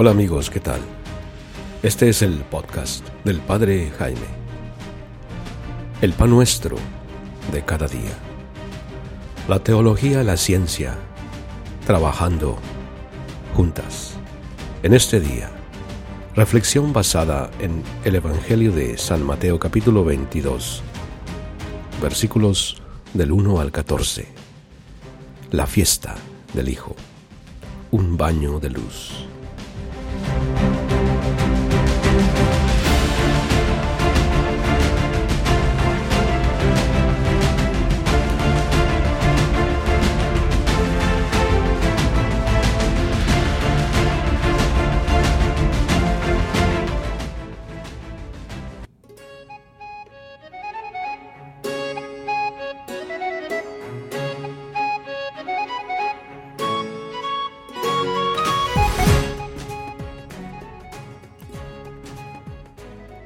Hola amigos, ¿qué tal? Este es el podcast del Padre Jaime. El pan nuestro de cada día. La teología y la ciencia trabajando juntas. En este día, reflexión basada en el Evangelio de San Mateo capítulo 22, versículos del 1 al 14. La fiesta del Hijo. Un baño de luz.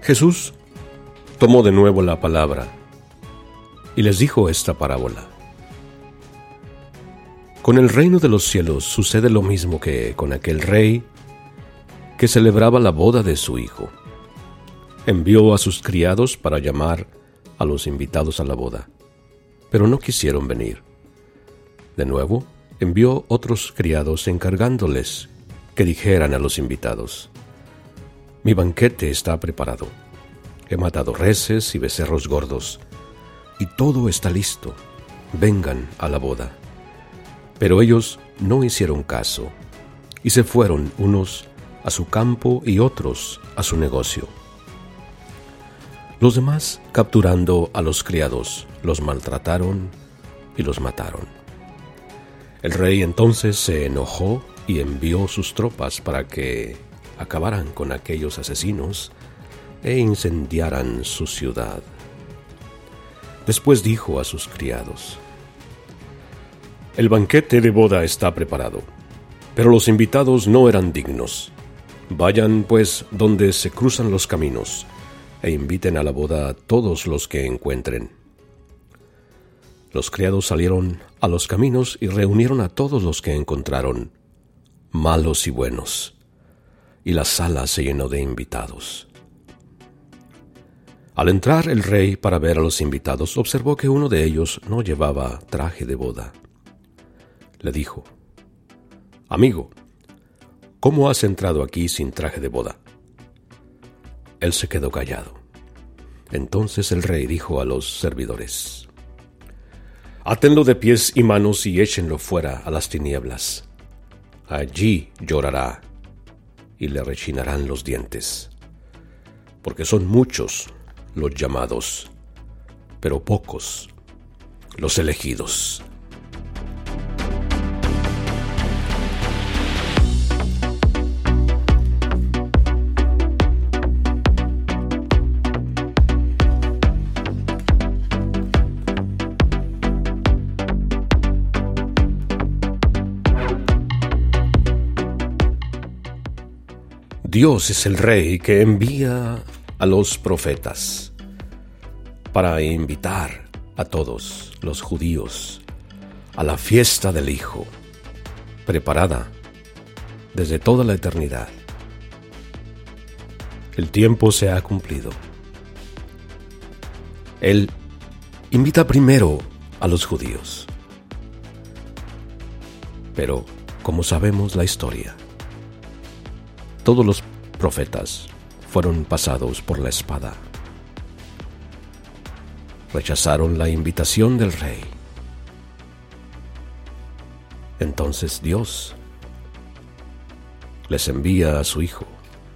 Jesús tomó de nuevo la palabra y les dijo esta parábola. Con el reino de los cielos sucede lo mismo que con aquel rey que celebraba la boda de su hijo. Envió a sus criados para llamar a los invitados a la boda, pero no quisieron venir. De nuevo, envió otros criados encargándoles que dijeran a los invitados, mi banquete está preparado. He matado reses y becerros gordos, y todo está listo. Vengan a la boda. Pero ellos no hicieron caso, y se fueron unos a su campo y otros a su negocio. Los demás, capturando a los criados, los maltrataron y los mataron. El rey entonces se enojó y envió sus tropas para que acabaran con aquellos asesinos e incendiaran su ciudad. Después dijo a sus criados, El banquete de boda está preparado, pero los invitados no eran dignos. Vayan pues donde se cruzan los caminos, e inviten a la boda a todos los que encuentren. Los criados salieron a los caminos y reunieron a todos los que encontraron, malos y buenos y la sala se llenó de invitados. Al entrar el rey para ver a los invitados, observó que uno de ellos no llevaba traje de boda. Le dijo, Amigo, ¿cómo has entrado aquí sin traje de boda? Él se quedó callado. Entonces el rey dijo a los servidores, Átenlo de pies y manos y échenlo fuera a las tinieblas. Allí llorará y le rechinarán los dientes. Porque son muchos los llamados, pero pocos los elegidos. Dios es el rey que envía a los profetas para invitar a todos los judíos a la fiesta del Hijo, preparada desde toda la eternidad. El tiempo se ha cumplido. Él invita primero a los judíos. Pero, como sabemos la historia, todos los profetas fueron pasados por la espada. Rechazaron la invitación del rey. Entonces Dios les envía a su Hijo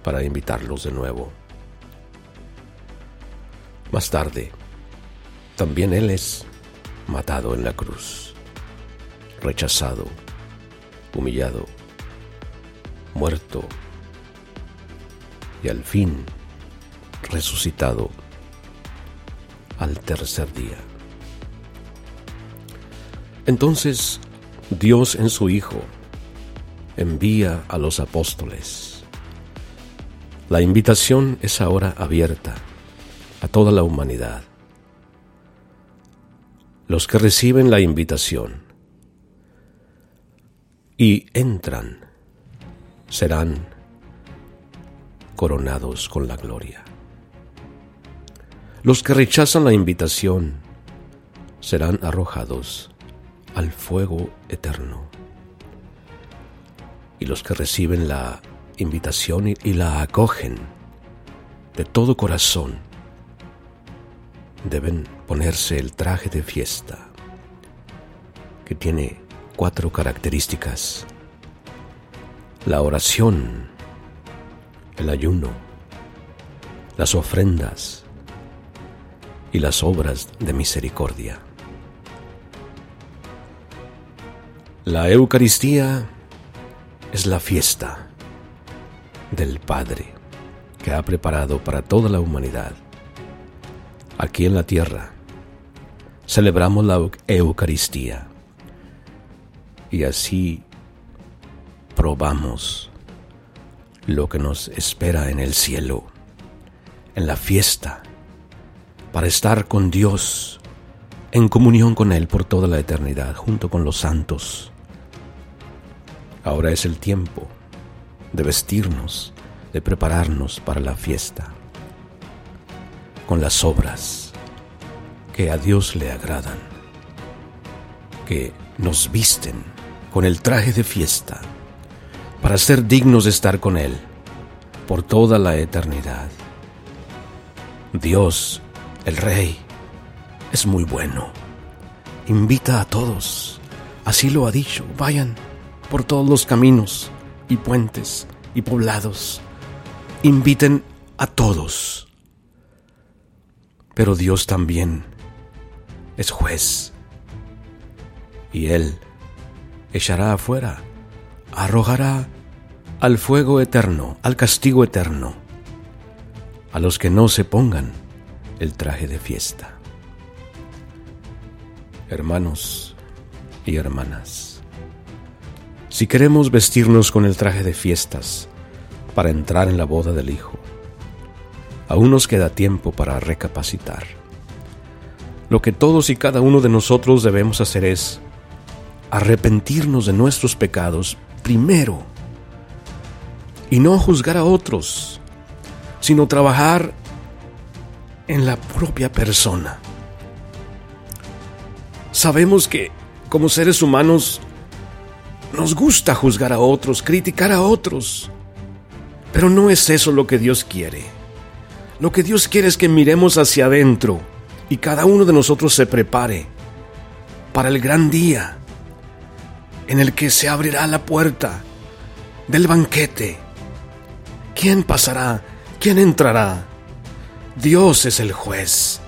para invitarlos de nuevo. Más tarde, también Él es matado en la cruz, rechazado, humillado, muerto y al fin resucitado al tercer día. Entonces Dios en su Hijo envía a los apóstoles. La invitación es ahora abierta a toda la humanidad. Los que reciben la invitación y entran serán coronados con la gloria. Los que rechazan la invitación serán arrojados al fuego eterno. Y los que reciben la invitación y la acogen de todo corazón deben ponerse el traje de fiesta que tiene cuatro características. La oración, el ayuno, las ofrendas y las obras de misericordia. La Eucaristía es la fiesta del Padre que ha preparado para toda la humanidad. Aquí en la tierra celebramos la Eucaristía y así probamos lo que nos espera en el cielo, en la fiesta, para estar con Dios, en comunión con Él por toda la eternidad, junto con los santos. Ahora es el tiempo de vestirnos, de prepararnos para la fiesta, con las obras que a Dios le agradan, que nos visten con el traje de fiesta para ser dignos de estar con Él por toda la eternidad. Dios, el Rey, es muy bueno. Invita a todos, así lo ha dicho, vayan por todos los caminos y puentes y poblados. Inviten a todos. Pero Dios también es juez. Y Él echará afuera arrojará al fuego eterno, al castigo eterno, a los que no se pongan el traje de fiesta. Hermanos y hermanas, si queremos vestirnos con el traje de fiestas para entrar en la boda del Hijo, aún nos queda tiempo para recapacitar. Lo que todos y cada uno de nosotros debemos hacer es arrepentirnos de nuestros pecados primero y no juzgar a otros, sino trabajar en la propia persona. Sabemos que como seres humanos nos gusta juzgar a otros, criticar a otros, pero no es eso lo que Dios quiere. Lo que Dios quiere es que miremos hacia adentro y cada uno de nosotros se prepare para el gran día en el que se abrirá la puerta del banquete. ¿Quién pasará? ¿Quién entrará? Dios es el juez.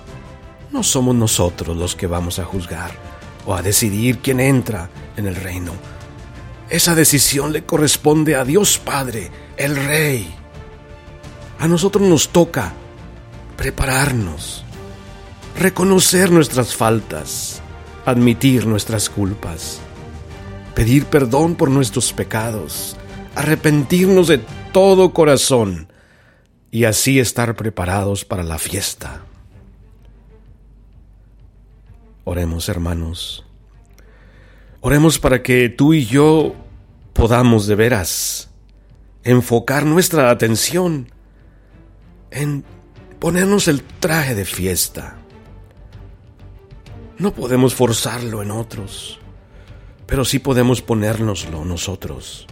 No somos nosotros los que vamos a juzgar o a decidir quién entra en el reino. Esa decisión le corresponde a Dios Padre, el Rey. A nosotros nos toca prepararnos, reconocer nuestras faltas, admitir nuestras culpas pedir perdón por nuestros pecados, arrepentirnos de todo corazón y así estar preparados para la fiesta. Oremos, hermanos. Oremos para que tú y yo podamos de veras enfocar nuestra atención en ponernos el traje de fiesta. No podemos forzarlo en otros, pero sí podemos ponérnoslo nosotros.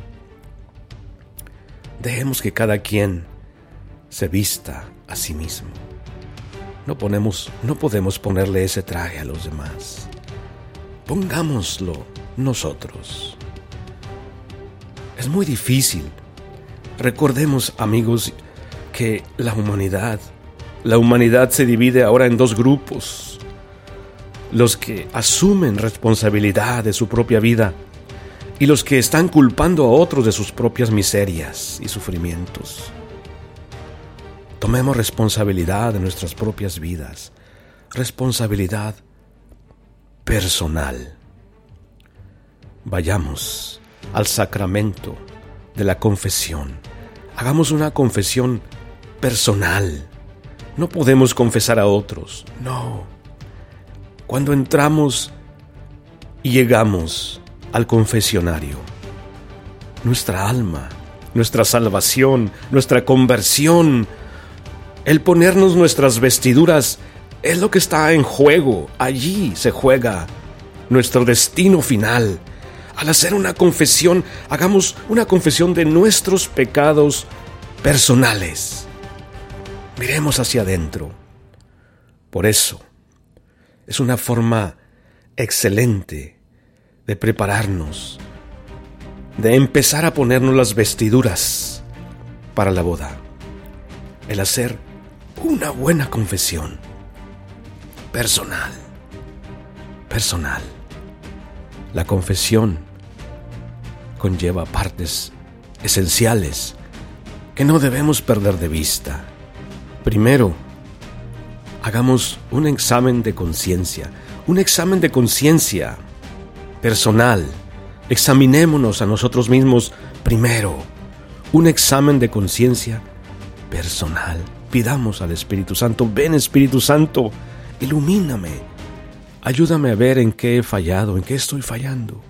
Dejemos que cada quien se vista a sí mismo. No, ponemos, no podemos ponerle ese traje a los demás. Pongámoslo nosotros. Es muy difícil. Recordemos, amigos, que la humanidad, la humanidad se divide ahora en dos grupos. Los que asumen responsabilidad de su propia vida y los que están culpando a otros de sus propias miserias y sufrimientos. Tomemos responsabilidad de nuestras propias vidas, responsabilidad personal. Vayamos al sacramento de la confesión. Hagamos una confesión personal. No podemos confesar a otros, no. Cuando entramos y llegamos al confesionario, nuestra alma, nuestra salvación, nuestra conversión, el ponernos nuestras vestiduras es lo que está en juego. Allí se juega nuestro destino final. Al hacer una confesión, hagamos una confesión de nuestros pecados personales. Miremos hacia adentro. Por eso, es una forma excelente de prepararnos, de empezar a ponernos las vestiduras para la boda. El hacer una buena confesión. Personal. Personal. La confesión conlleva partes esenciales que no debemos perder de vista. Primero, hagamos un examen de conciencia, un examen de conciencia personal. Examinémonos a nosotros mismos primero, un examen de conciencia personal. Pidamos al Espíritu Santo, ven Espíritu Santo, ilumíname, ayúdame a ver en qué he fallado, en qué estoy fallando.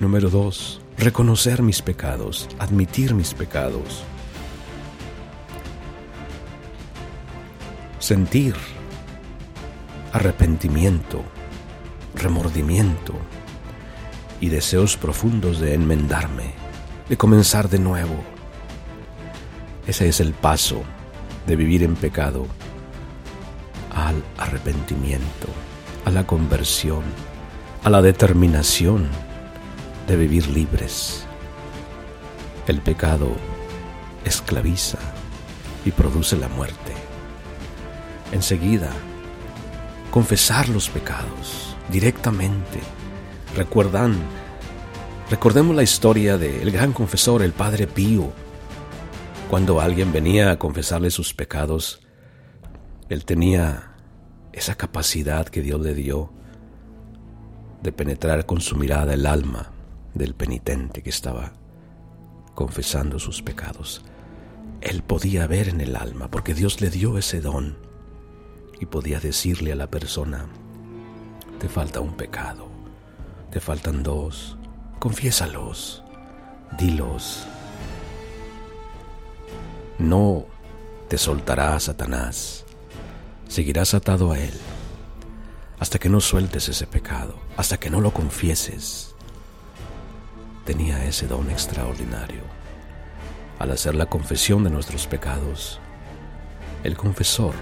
Número 2. Reconocer mis pecados, admitir mis pecados. Sentir arrepentimiento remordimiento y deseos profundos de enmendarme, de comenzar de nuevo. Ese es el paso de vivir en pecado al arrepentimiento, a la conversión, a la determinación de vivir libres. El pecado esclaviza y produce la muerte. Enseguida, confesar los pecados directamente. Recuerdan, recordemos la historia del gran confesor, el Padre Pío. Cuando alguien venía a confesarle sus pecados, él tenía esa capacidad que Dios le dio de penetrar con su mirada el alma del penitente que estaba confesando sus pecados. Él podía ver en el alma, porque Dios le dio ese don, y podía decirle a la persona, te falta un pecado, te faltan dos, confiésalos, dilos. No te soltará Satanás, seguirás atado a él hasta que no sueltes ese pecado, hasta que no lo confieses. Tenía ese don extraordinario. Al hacer la confesión de nuestros pecados, el confesor,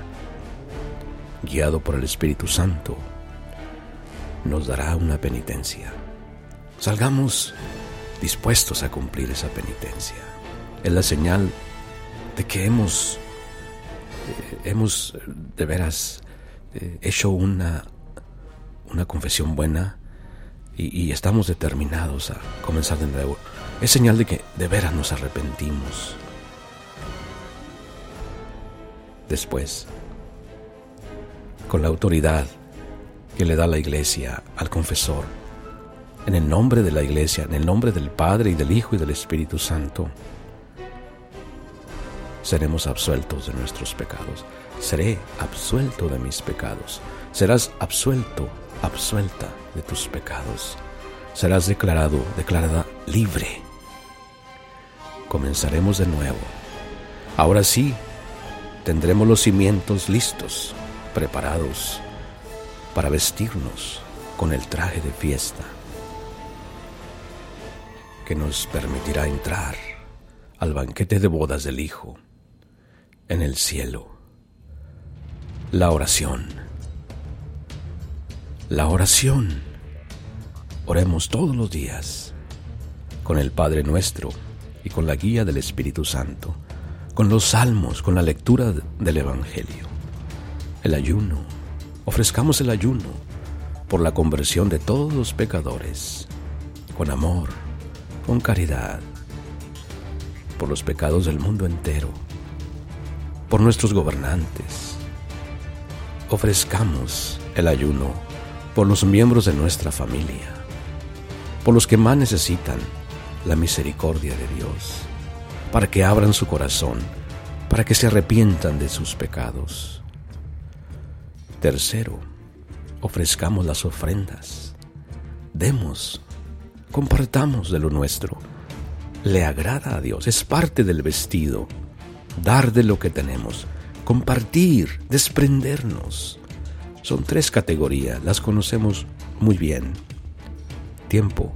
guiado por el Espíritu Santo, nos dará una penitencia. Salgamos dispuestos a cumplir esa penitencia. Es la señal de que hemos, eh, hemos de veras eh, hecho una, una confesión buena y, estamos determinados a comenzar de nuevo. Es señal de que de veras nos arrepentimos. Después, con la autoridad que le da la iglesia al confesor, en el nombre de la iglesia, en el nombre del Padre y del Hijo y del Espíritu Santo, seremos absueltos de nuestros pecados. Seré absuelto de mis pecados. Serás absuelto, absuelta de tus pecados. Serás declarado, declarada libre. Comenzaremos de nuevo. Ahora sí, tendremos los cimientos listos, preparados para vestirnos con el traje de fiesta que nos permitirá entrar al banquete de bodas del Hijo en el cielo. La oración. La oración. Oremos todos los días con el Padre nuestro y con la guía del Espíritu Santo, con los salmos, con la lectura del Evangelio. El ayuno. Ofrezcamos el ayuno por la conversión de todos los pecadores, con amor, con caridad, por los pecados del mundo entero por nuestros gobernantes. Ofrezcamos el ayuno por los miembros de nuestra familia, por los que más necesitan la misericordia de Dios, para que abran su corazón, para que se arrepientan de sus pecados. Tercero, ofrezcamos las ofrendas. Demos, compartamos de lo nuestro. Le agrada a Dios, es parte del vestido dar de lo que tenemos, compartir, desprendernos. Son tres categorías, las conocemos muy bien. Tiempo,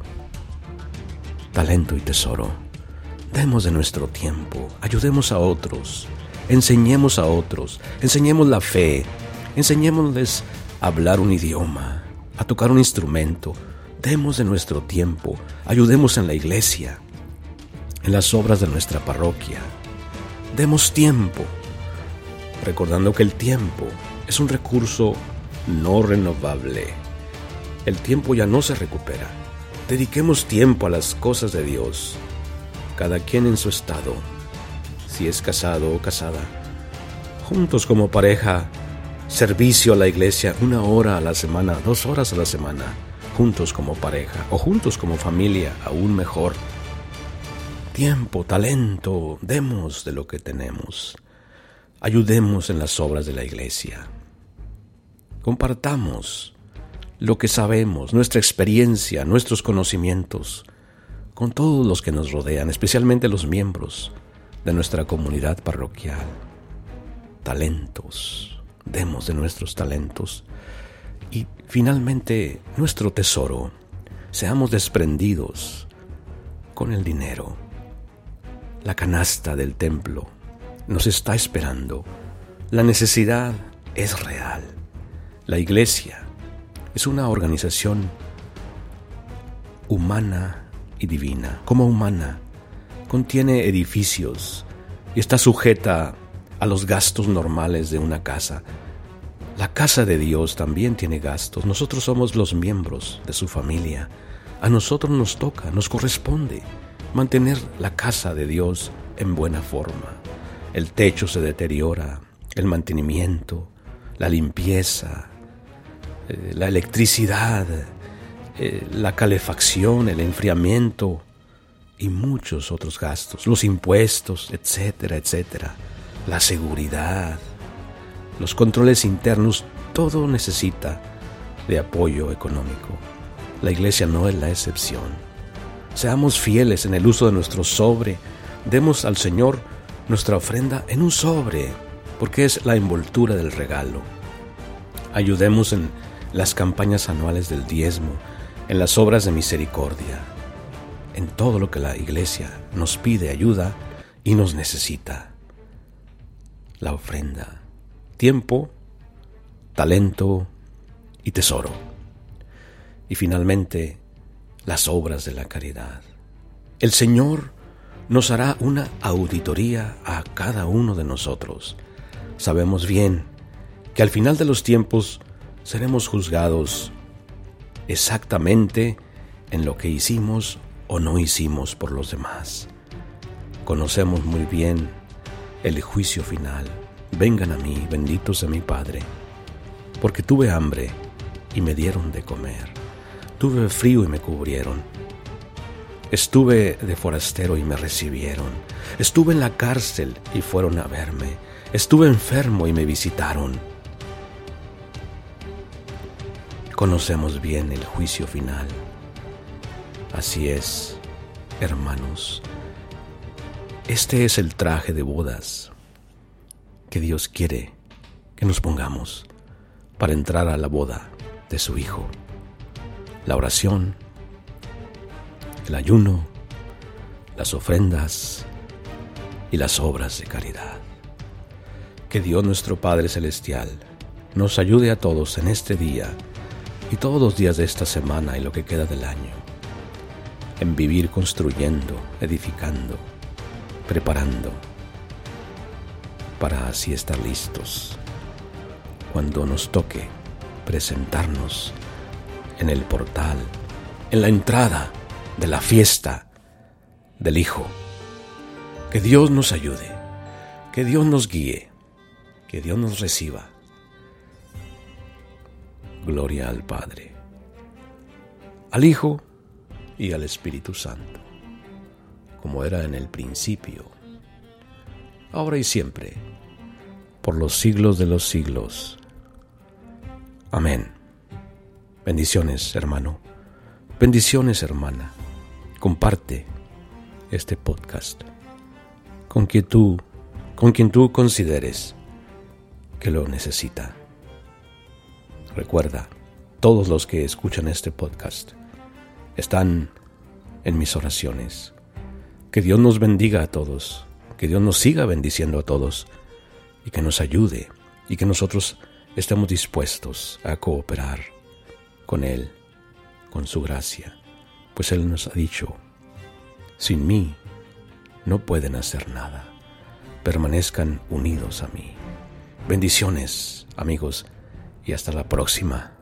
talento y tesoro. Demos de nuestro tiempo, ayudemos a otros, enseñemos a otros, enseñemos la fe, enseñémosles a hablar un idioma, a tocar un instrumento. Demos de nuestro tiempo, ayudemos en la iglesia, en las obras de nuestra parroquia, Demos tiempo, recordando que el tiempo es un recurso no renovable. El tiempo ya no se recupera. Dediquemos tiempo a las cosas de Dios, cada quien en su estado, si es casado o casada, juntos como pareja, servicio a la iglesia una hora a la semana, dos horas a la semana, juntos como pareja o juntos como familia, aún mejor tiempo, talento, demos de lo que tenemos. Ayudemos en las obras de la iglesia. Compartamos lo que sabemos, nuestra experiencia, nuestros conocimientos, con todos los que nos rodean, especialmente los miembros de nuestra comunidad parroquial. Talentos, demos de nuestros talentos. Y finalmente, nuestro tesoro, seamos desprendidos con el dinero la canasta del templo nos está esperando. La necesidad es real. La iglesia es una organización humana y divina. Como humana, contiene edificios y está sujeta a los gastos normales de una casa. La casa de Dios también tiene gastos. Nosotros somos los miembros de su familia. A nosotros nos toca, nos corresponde mantener la casa de Dios en buena forma. El techo se deteriora, el mantenimiento, la limpieza, eh, la electricidad, eh, la calefacción, el enfriamiento y muchos otros gastos, los impuestos, etcétera, etcétera, la seguridad, los controles internos, todo necesita de apoyo económico. La iglesia no es la excepción. Seamos fieles en el uso de nuestro sobre. Demos al Señor nuestra ofrenda en un sobre, porque es la envoltura del regalo. Ayudemos en las campañas anuales del diezmo, en las obras de misericordia, en todo lo que la iglesia nos pide ayuda y nos necesita. La ofrenda, tiempo, talento y tesoro. Y finalmente, las obras de la caridad. El Señor nos hará una auditoría a cada uno de nosotros. Sabemos bien que al final de los tiempos seremos juzgados exactamente en lo que hicimos o no hicimos por los demás. Conocemos muy bien el juicio final. Vengan a mí, benditos de mi Padre, porque tuve hambre y me dieron de comer. Tuve frío y me cubrieron. Estuve de forastero y me recibieron. Estuve en la cárcel y fueron a verme. Estuve enfermo y me visitaron. Conocemos bien el juicio final. Así es, hermanos. Este es el traje de bodas que Dios quiere que nos pongamos para entrar a la boda de su Hijo. La oración, el ayuno, las ofrendas y las obras de caridad. Que Dios nuestro Padre Celestial nos ayude a todos en este día y todos los días de esta semana y lo que queda del año, en vivir construyendo, edificando, preparando, para así estar listos cuando nos toque presentarnos en el portal, en la entrada de la fiesta del Hijo. Que Dios nos ayude, que Dios nos guíe, que Dios nos reciba. Gloria al Padre, al Hijo y al Espíritu Santo, como era en el principio, ahora y siempre, por los siglos de los siglos. Amén. Bendiciones, hermano. Bendiciones, hermana. Comparte este podcast con quien tú, con quien tú consideres que lo necesita. Recuerda, todos los que escuchan este podcast están en mis oraciones. Que Dios nos bendiga a todos, que Dios nos siga bendiciendo a todos y que nos ayude y que nosotros estemos dispuestos a cooperar con Él, con su gracia, pues Él nos ha dicho, sin mí no pueden hacer nada, permanezcan unidos a mí. Bendiciones, amigos, y hasta la próxima.